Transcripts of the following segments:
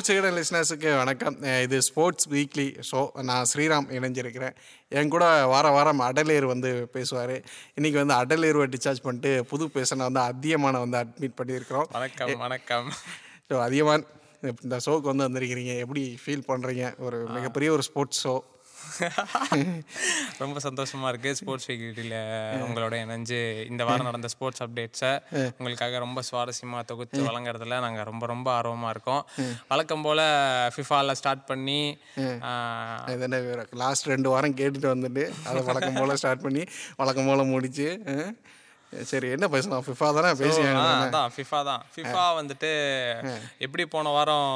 Sports Eden லிஸ்னர்ஸுக்கு வணக்கம். இது sports weekly show நான் ஸ்ரீராம் இணைஞ்சிருக்கிறேன். என் கூட வார வாரம் அடலேர் வந்து பேசுவார். இன்றைக்கி வந்து அடலேருவை டிஸ்சார்ஜ் பண்ணிட்டு புது பேஷனை வந்து அதிகமான வந்து அட்மிட் பண்ணியிருக்கிறோம். வணக்கம் வணக்கம். ஸோ அதிகமான இந்த ஷோக்கு வந்து வந்திருக்கிறீங்க. எப்படி ஃபீல் பண்ணுறீங்க ஒரு மிகப்பெரிய ஒரு ஸ்போர்ட்ஸ் ஷோ ரொம்ப சந்தோஷமா இருக்கு. ஸ்போர்ட்ஸ் வீக்கில் உங்களோட இணைஞ்சு இந்த வாரம் நடந்த ஸ்போர்ட்ஸ் அப்டேட்ஸை உங்களுக்காக ரொம்ப சுவாரஸ்யமா தொகுத்து வழங்குறதுல நாங்க ரொம்ப ரொம்ப ஆர்வமா இருக்கோம். வழக்கம் போல ஃபிஃபால ஸ்டார்ட் பண்ணி லாஸ்ட் ரெண்டு வாரம் கேட்டுட்டு வந்துட்டு அதை வழக்கம் போல் ஸ்டார்ட் பண்ணி வழக்கம் போல் முடிச்சு சரி என்ன பேசலாம்? ஃபிஃபா தானே பேசி ஆ, அதான் ஃபிஃபா தான். ஃபிஃபா வந்துட்டு எப்படி போன வாரம்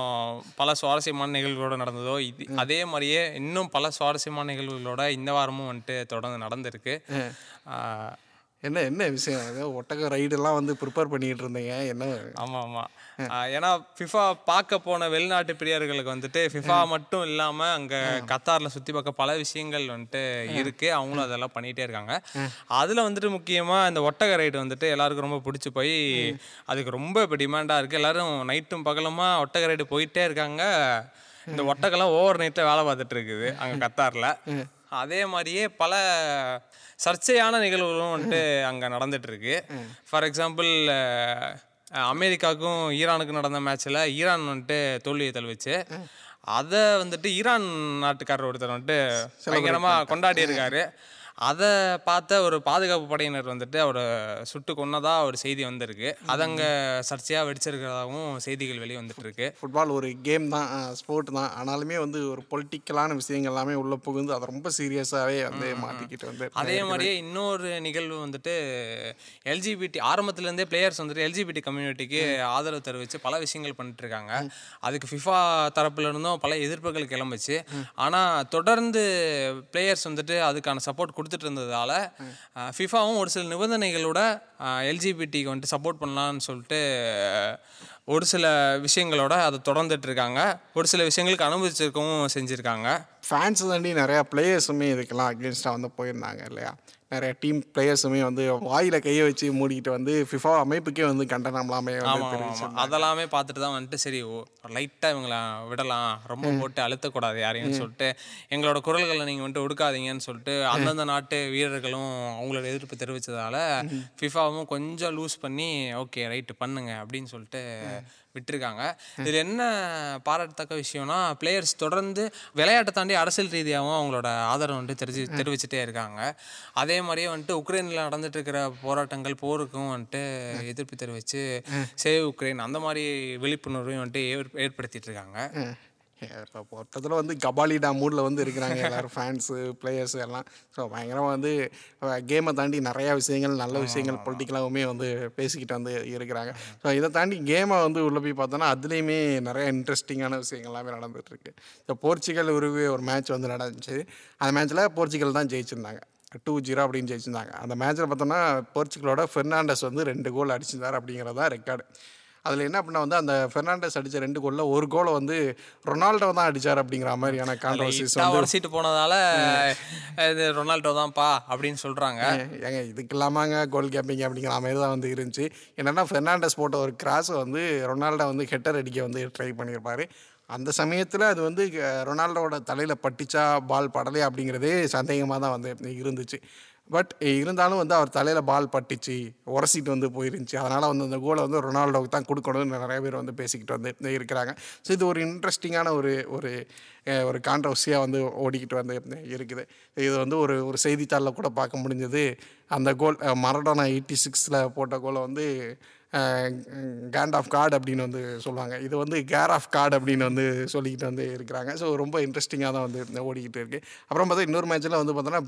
பல சுவாரஸ்யமான நிகழ்வுகளோட நடந்ததோ இது அதே மாதிரியே இன்னும் பல சுவாரஸ்யமான நிகழ்வுகளோட இந்த வாரமும் வந்துட்டு தொடர்ந்து நடந்திருக்கு. என்ன என்ன விஷயம்? ஏதோ ஒட்டக ரைடெல்லாம் வந்து ப்ரிப்பேர் பண்ணிக்கிட்டு இருந்தீங்க. என்ன? ஆமா ஆமா. ஆ, ஏன்னா ஃபிஃபா பார்க்க போன வெளிநாட்டு பிரியர்களுக்கு வந்துட்டு ஃபிஃபா மட்டும் இல்லாம அங்க கத்தார்ல சுத்தி பார்க்க பல விஷயங்கள் வந்துட்டு இருக்கு. அவங்களும் அதெல்லாம் பண்ணிட்டே இருக்காங்க. அதுல வந்துட்டு முக்கியமா இந்த ஒட்டக ரைடு வந்துட்டு எல்லாருக்கும் ரொம்ப பிடிச்சி போய் அதுக்கு ரொம்ப இப்போ டிமாண்டா இருக்கு. எல்லாரும் நைட்டும் பகலுமா ஒட்டக ரைடு போயிட்டே இருக்காங்க. இந்த ஒட்டகெல்லாம் ஓவர் நைட்டை வேலை பார்த்துட்டு இருக்குது அங்க கத்தார்ல. அதே மாதிரியே பல சர்ச்சையான நிகழ்வுகளும் வந்துட்டு அங்கே நடந்துட்டு இருக்கு. ஃபார் எக்ஸாம்பிள் அமெரிக்காவுக்கும் ஈரானுக்கும் நடந்த மேட்ச்சில் ஈரான் வந்துட்டு தோல்வியை தழுவிச்சு அதை வந்துட்டு ஈரான் நாட்டுக்காரர் ஒருத்தர் வந்துட்டு பயங்கரமாக கொண்டாடி இருக்காரு அதை பார்த்த ஒரு பாதுகாப்பு படையினர் வந்துட்டு அவரை சுட்டு கொன்னதா ஒரு செய்தி வந்திருக்கு. அது அங்கே சர்ச்சையாக வெடிச்சிருக்கிறதாகவும் செய்திகள் வெளியே வந்துட்டு இருக்கு ஃபுட்பால் ஒரு கேம் தான் ஸ்போர்ட் தான். ஆனாலுமே வந்து ஒரு பொலிட்டிக்கலான விஷயங்கள் எல்லாமே உள்ளே புகுந்து அதை ரொம்ப சீரியஸாகவே வந்து மாற்றிக்கிட்டு வந்து அதே மாதிரியே இன்னொரு நிகழ்வு வந்துட்டு எல்ஜிபிடி ஆரம்பத்துலேருந்தே பிளேயர்ஸ் வந்துட்டு எல்ஜிபிடி கம்யூனிட்டிக்கு ஆதரவு தெரிவித்து பல விஷயங்கள் பண்ணிட்டு இருக்காங்க அதுக்கு ஃபிஃபா தரப்புல இருந்தும் பல எதிர்ப்புகள் கிளம்புச்சு. ஆனால் தொடர்ந்து பிளேயர்ஸ் வந்துட்டு அதுக்கான சப்போர்ட் கொடுத்துட்டு இருந்ததால ஃபிஃபாவும் ஒரு சில நிபந்தனைகளோட எல்ஜிபிடிக்கு வந்துட்டு சப்போர்ட் பண்ணலான்னு சொல்லிட்டு ஒரு சில விஷயங்களோட அதை தொடர்ந்துட்டு இருக்காங்க ஒரு சில விஷயங்களுக்கு அனுபவிச்சிருக்கவும் செஞ்சுருக்காங்க. ஃபேன்ஸ் தாண்டி நிறையா பிளேயர்ஸுமே இதுக்கெல்லாம் அகேன்ஸ்டாக வந்து போயிருந்தாங்க இல்லையா? நிறைய டீம் பிளேயர்ஸுமே வந்து வாயில கையை வச்சு மூடிக்கிட்டு வந்து ஃபிஃபா அமைப்புக்கே வந்து கண்டனம்லாமே. அதெல்லாமே பார்த்துட்டு தான் வந்துட்டு சரி லைட்டாக இவங்கள விடலாம் ரொம்ப போட்டு அழுத்தக்கூடாது யாரையும் சொல்லிட்டு எங்களோட குரல்களை நீங்கள் வந்துட்டு ஒடுக்காதீங்கன்னு சொல்லிட்டு அந்தந்த நாட்டு வீரர்களும் அவங்களோட எதிர்ப்பு தெரிவித்ததால ஃபிஃபாவும் கொஞ்சம் லூஸ் பண்ணி ஓகே ரைட்டு பண்ணுங்க அப்படின்னு சொல்லிட்டு விட்டுருக்காங்க. இதில் என்ன பாராட்டத்தக்க விஷயம்னா பிளேயர்ஸ் தொடர்ந்து விளையாட்டை தாண்டி அரசியல் ரீதியாகவும் அவங்களோட ஆதரவு வந்துட்டு தெரிஞ்சு தெரிவிச்சுட்டே இருக்காங்க. அதே மாதிரியே வந்துட்டு உக்ரைனில் நடந்துட்டு இருக்கிற போராட்டங்கள் போருக்கும் வந்துட்டு எதிர்ப்பு தெரிவித்து சேவ் உக்ரைன் அந்த மாதிரி விழிப்புணர்வையும் வந்துட்டு ஏற்- ஏற்படுத்திட்டு இருக்காங்க இப்போ மொத்தத்தில் வந்து கபாலிடா மூடில் வந்து இருக்கிறாங்க எல்லாரும் ஃபேன்ஸு பிளேயர்ஸ் எல்லாம். ஸோ பயங்கரமாக வந்து கேமை தாண்டி நிறையா விஷயங்கள் நல்ல விஷயங்கள் பொலிட்டிக்கலாகவுமே வந்து பேசிக்கிட்டு வந்து இருக்கிறாங்க. ஸோ இதை தாண்டி கேமை வந்து உள்ளே போய் பார்த்தோன்னா அதுலேயுமே நிறைய இன்ட்ரெஸ்டிங்கான விஷயங்கள் எல்லாமே நடந்துகிட்ருக்கு ஸோ போர்ச்சுகல் உருவே ஒரு மேட்ச் வந்து நடந்துச்சு. அந்த மேட்ச்சில் போர்ச்சுகல் தான் ஜெயிச்சிருந்தாங்க. டூ ஜீரோ அப்படின்னு ஜெயிச்சிருந்தாங்க. அந்த மேட்ச்சில் பார்த்தோன்னா போர்ச்சுகலோட ஃபெர்னாண்டஸ் வந்து ரெண்டு கோல் அடிச்சிருந்தார் அப்படிங்கிறது தான் ரெக்கார்டு அதில் என்ன பண்ண வந்து அந்த ஃபெர்னாண்டஸ் அடித்த ரெண்டு கோலில் ஒரு கோலை வந்து ரொனால்டோ தான் அடித்தார் அப்படிங்கிற மாதிரியான கான்ட்ரவர்சிஸ் உடச்சிட்டு போனதால இது ரொனால்டோ தான்ப்பா அப்படின்னு சொல்கிறாங்க ஏங்க இதுக்கு இல்லாமாங்க கோல் கேப்பிங் அப்படிங்கிற மாதிரி தான் வந்து இருந்துச்சு. என்னென்னா ஃபெர்னாண்டஸ் போட்ட ஒரு கிராஸை வந்து ரொனால்டோ வந்து ஹெட்டர் அடிக்க வந்து ட்ரை பண்ணியிருப்பாரு அந்த சமயத்தில் அது வந்து ரொனால்டோட ரொனால்டோவோட தலையில் பட்டிச்சா பால் படலையா அப்படிங்கிறதே சந்தேகமாக தான் வந்து இருந்துச்சு. பட் இருந்தாலும் வந்து அவர் தலையில் பால் பட்டுச்சு உரசிட்டு வந்து போயிருந்துச்சு. அதனால் வந்து அந்த கோலை வந்து ரொனால்டோவுக்கு தான் கொடுக்கணும்னு நிறைய பேர் வந்து பேசிக்கிட்டு வந்து இருக்கிறாங்க. ஸோ இது ஒரு இன்ட்ரெஸ்டிங்கான ஒரு ஒரு ஒரு கான்ட்ரவர்சியாக வந்து ஓடிக்கிட்டு வந்து இருக்குது. இது வந்து ஒரு ஒரு செய்தித்தாளில் கூட பார்க்க முடிஞ்சது. அந்த கோல் மரடோனா எயிட்டி சிக்ஸில் போட்ட கோலை வந்து கேண்ட் ஆஃப் கார்டு அப்படின்னு வந்து சொல்லுவாங்க. இது வந்து கேர் ஆஃப் கார்டு அப்படின்னு வந்து சொல்லிக்கிட்டு வந்து இருக்கிறாங்க. ஸோ ரொம்ப இன்ட்ரெஸ்டிங்காக தான் வந்து ஓடிக்கிட்டு இருக்குது அப்புறம் பார்த்தா இன்னொரு மேட்ச்சில் வந்து பார்த்தோன்னா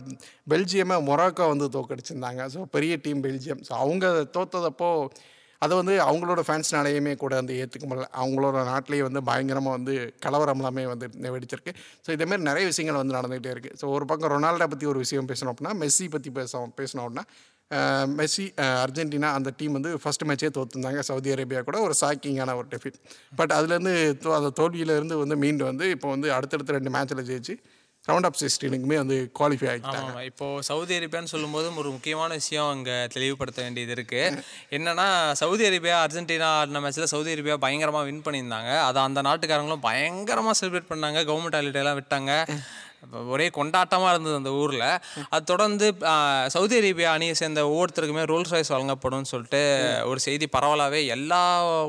பெல்ஜியமே மொராக்கோ வந்து தோக்கடிச்சிருந்தாங்க ஸோ பெரிய டீம் பெல்ஜியம் ஸோ அவங்க தோத்ததப்போ அதை வந்து அவங்களோட ஃபேன்ஸ்னாலேயுமே கூட வந்து ஏற்றுக்க முடியல. அவங்களோட நாட்டிலேயே வந்து பயங்கரமாக வந்து கலவரம் எல்லாமே வந்து வெடிச்சிருக்கு. ஸோ இதேமாரி நிறைய விஷயங்கள் வந்து நடந்துகிட்டே இருக்குது ஸோ ஒரு பக்கம் ரொனால்டோ பற்றி ஒரு விஷயம் பேசணும் அப்படின்னா மெஸ்ஸி பற்றி பேச பேசணும் அப்படின்னா மெஸ்ஸி அர்ஜென்டினா அந்த டீம் வந்து ஃபர்ஸ்ட் மேட்சே தோத்துருந்தாங்க. சவுதி அரேபியா கூட ஒரு ஷாக்கிங்கான ஒரு டெஃபிட் பட் அதுலேருந்து தோ அந்த தோல்வியிலேருந்து வந்து மீண்டு வந்து இப்போ வந்து அடுத்தடுத்த ரெண்டு மேட்ச்சில் ஜெயிச்சு ரவுண்ட் ஆஃப் சிக்ஸ்டீனுக்குமே வந்து குவாலிஃபை ஆகிட்டாங்க இப்போ சவுதி அரேபியான்னு சொல்லும்போது ஒரு முக்கியமான விஷயம் அங்கே தெளிவுபடுத்த வேண்டியது இருக்கு. என்னன்னா சவுதி அரேபியா அர்ஜென்டினா ஆடின மேட்ச்சில் சவுதி அரேபியா பயங்கரமாக வின் பண்ணியிருந்தாங்க. அதை அந்த நாட்டுக்காரங்களும் பயங்கரமாக செலிப்ரேட் பண்ணாங்க. கவர்மெண்ட் ஹாலிடேலாம் விட்டாங்க. ஒரே கொண்டாட்டமாக இருந்தது அந்த ஊரில். அது தொடர்ந்து சவுதி அரேபியா அணியை சேர்ந்த ஒவ்வொருத்தருக்குமே ரோல்ஸ் ராய்ஸ் வழங்கப்படும்னு சொல்லிட்டு ஒரு செய்தி பரவலாகவே எல்லா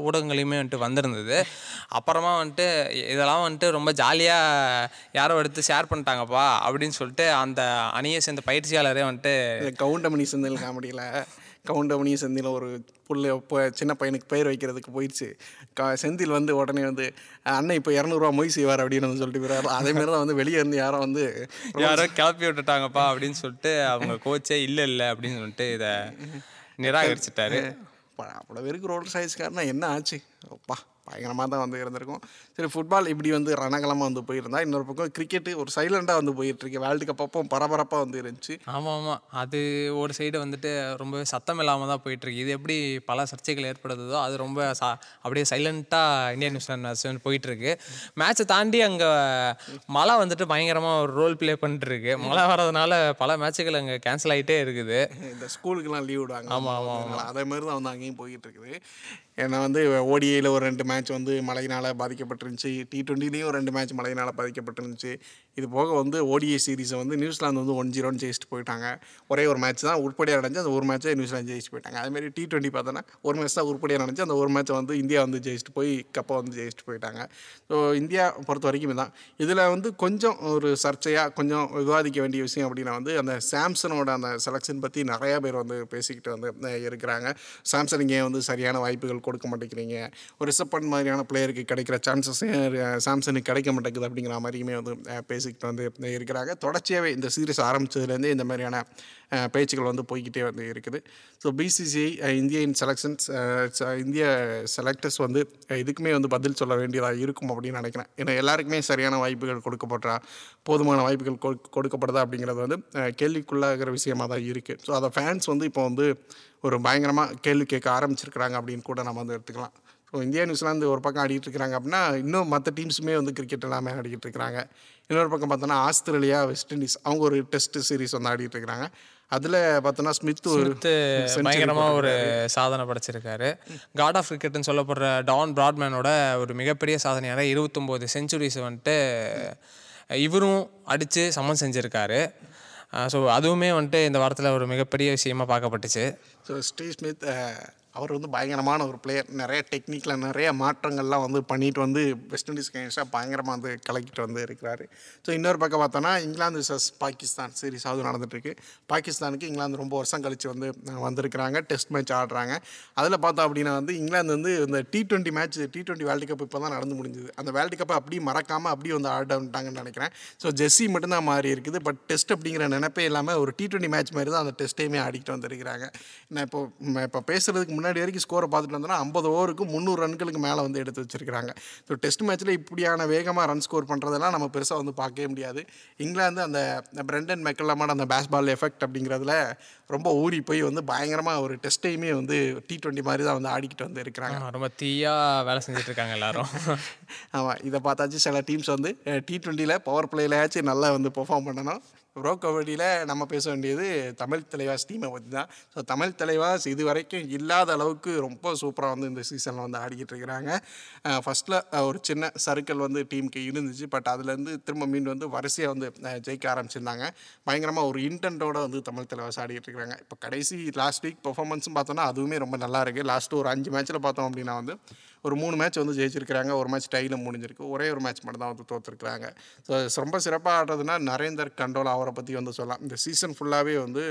ஊடகங்களையுமே வந்துட்டு வந்திருந்தது. அப்புறமா வந்துட்டு இதெல்லாம் வந்துட்டு ரொம்ப ஜாலியாக யாரோ எடுத்து ஷேர் பண்ணிட்டாங்கப்பா அப்படின்னு சொல்லிட்டு அந்த அணியை சேர்ந்த பயிற்சியாளரே வந்துட்டு கவுண்டமணி செந்தில் காமெடியில். கவுண்டமணி செந்தில் ஒரு புள்ள இப்போ சின்ன பையனுக்கு பெயர் வைக்கிறதுக்கு போயிடுச்சு க செந்தில் வந்து உடனே வந்து அண்ணன் இப்போ இரநூறுவா மொய் செய்வார் அப்படின்னு வந்து சொல்லிட்டு போயிறாரு அதே மாதிரி தான் வந்து வெளியே இருந்து யாரும் வந்து யாரோ கிளப்பி விட்டுட்டாங்கப்பா அப்படின்னு சொல்லிட்டு அவங்க கோச்சே இல்லை இல்லை அப்படின்னு சொல்லிட்டு இதை நிராகரிச்சிட்டாரு அவ்வளோ பேருக்கு ரோல் சைஸ்காரனா என்ன ஆச்சு அப்பா பயங்கரமாக தான் வந்து இருந்திருக்கும். சரி ஃபுட்பால் இப்படி வந்து ரணகலமாக வந்து போயிருந்தா இன்னொரு பக்கம் கிரிக்கெட்டு ஒரு சைலண்டாக வந்து போயிட்டு இருக்கு வேர்ல்டு கப் அப்போ பரபரப்பாக வந்து இருந்துச்சு. ஆமாம். ஆமாம் அது ஒரு சைடு வந்துட்டு ரொம்பவே சத்தம் இல்லாமல் தான் போயிட்டுருக்கு. இது எப்படி பல சர்ச்சைகள் ஏற்படுதோ அது ரொம்ப சா அப்படியே சைலண்ட்டாக இந்தியன் நியூசிலாந்து போயிட்டுருக்கு. மேட்ச்சை தாண்டி அங்கே மழை வந்துட்டு பயங்கரமாக ஒரு ரோல் ப்ளே பண்ணிட்டு இருக்கு மழை வர்றதுனால பல மேட்சுகள் அங்கே கேன்சல் ஆகிட்டே இருக்குது. இந்த ஸ்கூலுக்கெல்லாம் லீவ் விடுவாங்க. ஆமா, ஆமா, அதனால அதே மாதிரி தான் வந்து அங்கேயும் போய்கிட்டு இருக்குது ஏன்னா வந்து ஓடிஐயில் ஒரு ரெண்டு மேட்ச் வந்து மழையினால் பாதிக்கப்பட்டிருந்துச்சு. டி ட்வெண்ட்டிலையும் ரெண்டு மேட்ச் மழையினால் பாதிக்கப்பட்டிருந்துச்சு. இது போக வந்து ஓடிஐ சீரிஸை வந்து நியூசிலாந்து வந்து ஒன் ஜீரோன்னு ஜெயிச்சுட்டு போயிட்டாங்க. ஒரே ஒரு மேட்ச் தான் உருப்படியாக நடந்துச்சு அந்த ஒரு மேட்ச்சே நியூசிலாந்து ஜெயிச்சு போயிட்டாங்க. அதேமாதிரி டி டுவெண்ட்டி பார்த்தோன்னா ஒரு மேட்ச் தான் உருப்படியாக நடந்துச்சு அந்த ஒரு மேட்ச்சை வந்து இந்தியா வந்து ஜெயிச்சுட்டு போய் கப்பை வந்து ஜெயிச்சுட்டு போயிட்டாங்க. ஸோ இந்தியா பொறுத்த வரைக்கும் தான் இதில் வந்து கொஞ்சம் ஒரு சர்ச்சையாக கொஞ்சம் விவாதிக்க வேண்டிய விஷயம் அப்படின்னா வந்து அந்த சாம்சனோட அந்த செலெக்ஷன் பற்றி நிறையா பேர் வந்து பேசிக்கிட்டு வந்து இருக்கிறாங்க. சாம்சன் இங்கே வந்து சரியான வாய்ப்புகள் கொடுக்க மாட்டேங்கிறீங்க ஒரு ரிசப்பன் மாதிரியான பிளேயருக்கு கிடைக்கிற சான்சஸ் சாம்சனுக்கு கிடைக்க மாட்டேங்குது அப்படிங்கிற மாதிரியுமே வந்து பேசிக்கிட்டு வந்து இருக்கிறாங்க. தொடர்ச்சியாகவே இந்த சீரீஸ் ஆரம்பித்ததுலேருந்தே இந்த மாதிரியான பேச்சுக்கள் வந்து போய்கிட்டே வந்து இருக்குது. ஸோ பிசிசிஐ இந்தியன் செலெக்ஷன்ஸ் இந்திய செலக்டர்ஸ் வந்து இதுக்குமே வந்து பதில் சொல்ல வேண்டியதாக இருக்கும் அப்படின்னு நினைக்கிறேன். ஏன்னா எல்லாருக்குமே சரியான வாய்ப்புகள் கொடுக்கப்பட்டா போதுமான வாய்ப்புகள் கொடுக்கப்படுதா அப்படிங்கிறது வந்து கேள்விக்குள்ளாகிற விஷயமா தான் இருக்குது ஸோ அதை ஃபேன்ஸ் வந்து இப்போ வந்து ஒரு பயங்கரமாக கேள்வி கேட்க ஆரம்பிச்சிருக்கிறாங்க அப்படின்னு கூட நம்ம வந்து எடுத்துக்கலாம். ஸோ இந்தியா நியூசிலாந்து ஒரு பக்கம் ஆடிட்டு இருக்காங்க அப்படின்னா இன்னும் மற்ற டீம்ஸுமே வந்து கிரிக்கெட் எல்லாமே ஆடிக்கிட்டு இருக்கிறாங்க. இன்னொரு பக்கம் பார்த்தோன்னா ஆஸ்திரேலியா வெஸ்ட் இண்டீஸ் அவங்க ஒரு டெஸ்ட் சீரிஸ் வந்து ஆடிட்டு இருக்கிறாங்க. அதில் பார்த்தோன்னா ஸ்மித் ஒரு பயங்கரமாக ஒரு சாதனை படைச்சிருக்காரு. காட் ஆஃப் கிரிக்கெட்னு சொல்லப்படுற டான் பிராட்மேனோட ஒரு மிகப்பெரிய சாதனையான இருபத்தொம்போது செஞ்சுரிஸ் வந்துட்டு இவரும் அடித்து சமன் செஞ்சுருக்காரு. ஸோ அதுவுமே வந்துட்டு இந்த வாரத்தில் ஒரு மிகப்பெரிய விஷயமா பார்க்கப்பட்டுச்சு. ஸோ ஸ்டீவ் ஸ்மித் அவர் வந்து பயங்கரமான ஒரு பிளேயர் நிறைய டெக்னிக்கில் நிறைய மாற்றங்கள்லாம் வந்து பண்ணிட்டு வந்து வெஸ்ட் இண்டீஸ் கேன்ஸாக பயங்கரமாக வந்து கலக்கிட்டு வந்து இருக்கிறாரு. ஸோ இன்னொரு பக்கம் பார்த்தோன்னா இங்கிலாந்து விசஸ் பாகிஸ்தான் சீரிஸ் அது நடந்துட்டுருக்கு. பாகிஸ்தானுக்கு இங்கிலாந்து ரொம்ப வருஷம் கழித்து வந்து வந்திருக்கிறாங்க. டெஸ்ட் மேட்ச் ஆடுறாங்க. அதில் பார்த்தோம் அப்படின்னா வந்து இங்கிலாந்து வந்து இந்த T twenty match T twenty world cup இப்போ தான் நடந்து முடிஞ்சுது. அந்த வேர்ல்டு கப்பை அப்படியே மறக்காமல் அப்படியே வந்து ஆட நினைக்கிறேன். ஸோ ஜெஸ்ஸி மட்டும்தான் மாறி இருக்குது. பட் டெஸ்ட் அப்படிங்கிற நினைப்பே இல்லாமல் ஒரு டி டுவெண்ட்டி மேட்ச் மாதிரி தான் அந்த டெஸ்ட்டையுமே ஆடிக்கிட்டு வந்திருக்கிறாங்க. நான் இப்போ இப்போ பேசுகிறதுக்கு முன்னாடி வரைக்கும் ஸ்கோரை பார்த்துட்டு வந்தோன்னா ஐம்பது ஓவருக்கு முந்நூறு ரன்களுக்கு மேலே வந்து எடுத்து வச்சிருக்காங்க ஸோ டெஸ்ட் மேட்ச்சில் இப்படியான வேகமாக ரன் ஸ்கோர் பண்ணுறதெல்லாம் நம்ம பெருசாக வந்து பார்க்கவே முடியாது. இங்கிலாந்து அந்த பிரெண்டன் மெக்கல்லாமான அந்த பேஸ்பால் எஃபெக்ட் அப்படிங்கிறதுல ரொம்ப ஊறி போய் வந்து பயங்கரமாக ஒரு டெஸ்ட்டையுமே வந்து டி டுவெண்ட்டி மாதிரி தான் வந்து ஆடிக்கிட்டு வந்து இருக்கிறாங்க. ரொம்ப தீயா வேலை செஞ்சுட்டு இருக்காங்க எல்லாரும். ஆமாம் இதை பார்த்தாச்சு சில டீம்ஸ் வந்து டி டுவெண்ட்டியில் பவர் பிளேயிலாச்சும் நல்லா வந்து பெர்ஃபார்ம் பண்ணணும். ப்ரோ கபடியில் நம்ம பேச வேண்டியது தமிழ் தலைவாஸ் டீமை பற்றி தான். ஸோ தமிழ் தலைவாஸ் இது வரைக்கும் இல்லாத அளவுக்கு ரொம்ப சூப்பராக வந்து இந்த சீசனில் வந்து ஆடிக்கிட்டு இருக்கிறாங்க. ஃபஸ்ட்டில் ஒரு சின்ன சர்க்கிள் வந்து டீமுக்கு இருந்துச்சு. பட் அதுலேருந்து திரும்ப மீண்டும் வந்து வரிசையாக வந்து ஜெயிக்க ஆரம்பிச்சிருந்தாங்க. பயங்கரமாக ஒரு இன்டென்ட்டோட வந்து தமிழ் தலைவாஸ் ஆடிக்கிட்டு இருக்கிறாங்க. இப்போ கடைசி லாஸ்ட் வீக் பெர்ஃபார்மன்ஸும் பார்த்தோன்னா அதுவுமே ரொம்ப நல்லா இருக்குது லாஸ்ட்டு ஒரு அஞ்சு மேட்ச்சில் பார்த்தோம் அப்படின்னா வந்து ஒரு மூணு மேட்ச் வந்து ஜெயிச்சிருக்கிறாங்க. ஒரு மேட்ச் டையில் முடிஞ்சிருக்கு. ஒரே ஒரு மேட்ச் மட்டும் தான் வந்து தோற்றுருக்குறாங்க ஸோ ரொம்ப சிறப்பாக ஆடுறதுனா நரேந்தர் கண்டோல் அவரை பற்றி வந்து சொல்லலாம். இந்த சீசன் ஃபுல்லாகவே வந்து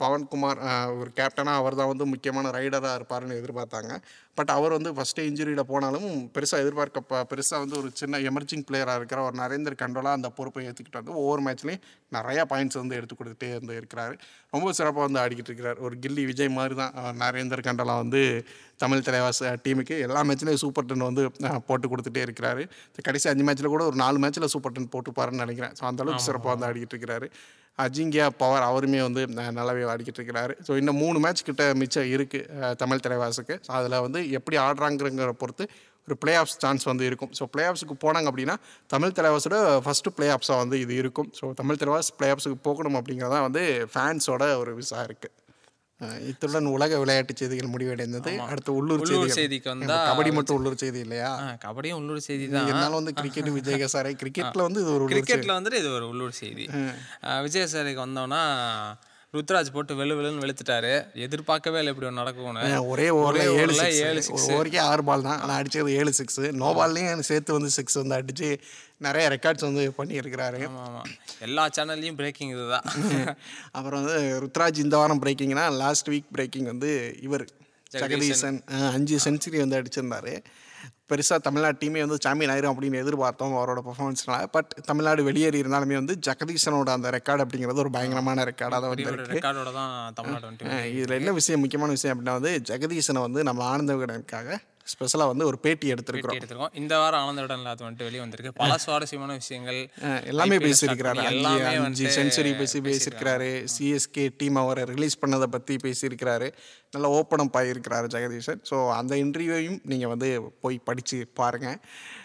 பவன்குமார் ஒரு கேப்டனாக அவர் தான் வந்து முக்கியமான ரைடராக இருப்பாருன்னு எதிர்பார்த்தாங்க. பட் அவர் வந்து ஃபஸ்ட்டு இன்ஜுரியில் போனாலும் பெருசாக எதிர்பார்க்க பெருசாக வந்து ஒரு சின்ன எமர்ஜிங் பிளேயராக இருக்கிற ஒரு நரேந்தர் கண்டோலா அந்த பொறுப்பை ஏற்றுக்கிட்டு வந்து ஒவ்வொரு மேட்ச்லேயும் நிறையா பாயிண்ட்ஸ் வந்து எடுத்து கொடுத்துட்டே வந்து இருக்கிறாரு. ரொம்ப சிறப்பாக வந்து ஆடிக்கிட்டு இருக்கிறார். ஒரு கில்லி விஜய் மாதிரி தான் நரேந்தர் கண்டோலா வந்து தமிழ் தலைவாஸ் டீமுக்கு எல்லா மேட்ச்லேயும் சூப்பர் டென் வந்து போட்டு கொடுத்துட்டே இருக்கிறாரு. கடைசி அஞ்சு மேட்ச்சில் கூட ஒரு நாலு மேட்ச்சில் சூப்பர் டென் போட்டுப்பாருன்னு நினைக்கிறேன். ஸோ அந்தளவுக்கு சிறப்பாக வந்து ஆடிக்கிட்டு இருக்கிறாரு. அஜிங்கியா பவர் அவருமே வந்து நல்லாவே ஆடிக்கிட்டு இருக்கிறாரு. ஸோ இன்னும் மூணு மேட்ச் கிட்ட மிச்சம் இருக்குது தமிழ் தலைவாசுக்கு அதில் வந்து எப்படி ஆடுறாங்கிறங்கிற பொறுத்து ஒரு பிளே ஆஃப்ஸ் சான்ஸ் வந்து இருக்கும். ஸோ பிளே ஆஃப்ஸுக்கு போனாங்க அப்படின்னா தமிழ் தலைவாஸோட ஃபஸ்ட்டு பிளே ஆஃப்ஸாக வந்து இது இருக்கும். ஸோ தமிழ் தலைவாஸ் பிளே ஆஃப்ஸுக்கு போகணும் அப்படிங்கிறதான் வந்து ஃபேன்ஸோட ஒரு விசா இருக்குது இத்துடன் உலக விளையாட்டு செய்திகள் முடிவடைந்தது. அடுத்து உள்ளூர் செய்திகள். செய்திக்கு வந்தா கபடி மட்டும் உள்ளூர் செய்தி இல்லையா? கபடியும் உள்ளூர் செய்தி தான். இருந்தாலும் வந்து கிரிக்கெட் விஜய் சாரே கிரிக்கெட்டில் வந்து இது ஒரு கிரிக்கெட்ல வந்துட்டு இது ஒரு உள்ளூர் செய்தி. ஆ, விஜயசாரிக்கு வந்தோம்னா ருத்ராஜ் போட்டு வெளு வெளுன்னு வெளுத்துட்டாரு. எதிர்பார்க்கவே இல்லை இப்படி ஒன்று நடக்கும்னு. ஒரே ஓவரில் ஏழு சிக்ஸ் ஏழு ஒரு ஓவருக்கே ஆறு பால் தான். ஆனால் அடிச்சது ஏழு சிக்ஸ் நோ பால்லையும் சேர்த்து வந்து சிக்ஸ் வந்து அடிச்சு நிறைய ரெக்கார்ட்ஸ் வந்து பண்ணியிருக்கிறாரு. ஆமா ஆமா. எல்லா சேனல்லையும் பிரேக்கிங் இதுதான். அப்புறம் வந்து ருத்ராஜ் இந்த வாரம் பிரேக்கிங்னா லாஸ்ட் வீக் பிரேக்கிங் வந்து இவர் ஜெகதீசன். அஞ்சு செஞ்சுரி வந்து அடிச்சிருந்தாரு. பெருசாக தமிழ்நாடு டீமே வந்து சாம்பியன் ஆயிரும் அப்படின்னு எதிர்பார்த்தோம் அவரோட பர்ஃபார்மன்ஸ்னால பட் தமிழ்நாடு வெளியேறி இருந்தாலுமே வந்து ஜெகதீசனோட அந்த ரெக்கார்டு அப்படிங்கிறது ஒரு பயங்கரமான ரெக்கார்டாக தான் வந்து ரெக்கார்டோட தான் தமிழ்நாடு இதில் என்ன விஷயம் முக்கியமான விஷயம் அப்படின்னா வந்து ஜெகதீசனை வந்து நம்ம ஆனந்த விகடனுக்காக ஸ்பெஷலாக வந்து ஒரு பேட்டி எடுத்திருக்கிறோம். எடுத்திருக்கோம். இந்த வாரம் ஆனந்த விடன் அது வந்துட்டு வெளியே வந்திருக்கு. பல சுவாரஸ்யமான விஷயங்கள் எல்லாமே பேசியிருக்கிறாரு. எல்லாமே அஞ்சு செஞ்சுரி பேசி பேசியிருக்கிறாரு. சிஎஸ்கே டீம் அவரை ரிலீஸ் பண்ணதை பற்றி பேசியிருக்கிறாரு. நல்லா ஓப்பன் அப் ஆகியிருக்கிறாரு ஜெகதீசன். ஸோ அந்த இன்டர்வியூவையும் நீங்கள் வந்து போய் படித்து பாருங்கள்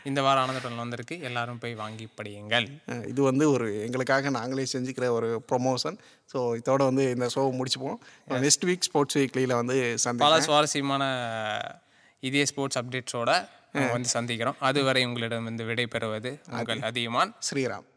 இந்த வாரம் ஆனந்த விடன் வந்திருக்கு. எல்லாரும் போய் வாங்கி படியுங்கள். இது வந்து ஒரு எங்களுக்காக நாங்களே செஞ்சுக்கிற ஒரு ப்ரொமோஷன் ஸோ இதோட வந்து இந்த ஷோவை முடிச்சுப்போம். நெக்ஸ்ட் வீக் ஸ்போர்ட்ஸ் வீக்லியில் வந்து பல சுவாரஸ்யமான இதே ஸ்போர்ட்ஸ் அப்டேட்ஸோட வந்து சந்திக்கிறோம். அதுவரை உங்களிடம் வந்து விடை பெறுவது உங்கள் அதிகமான் ஸ்ரீராம்.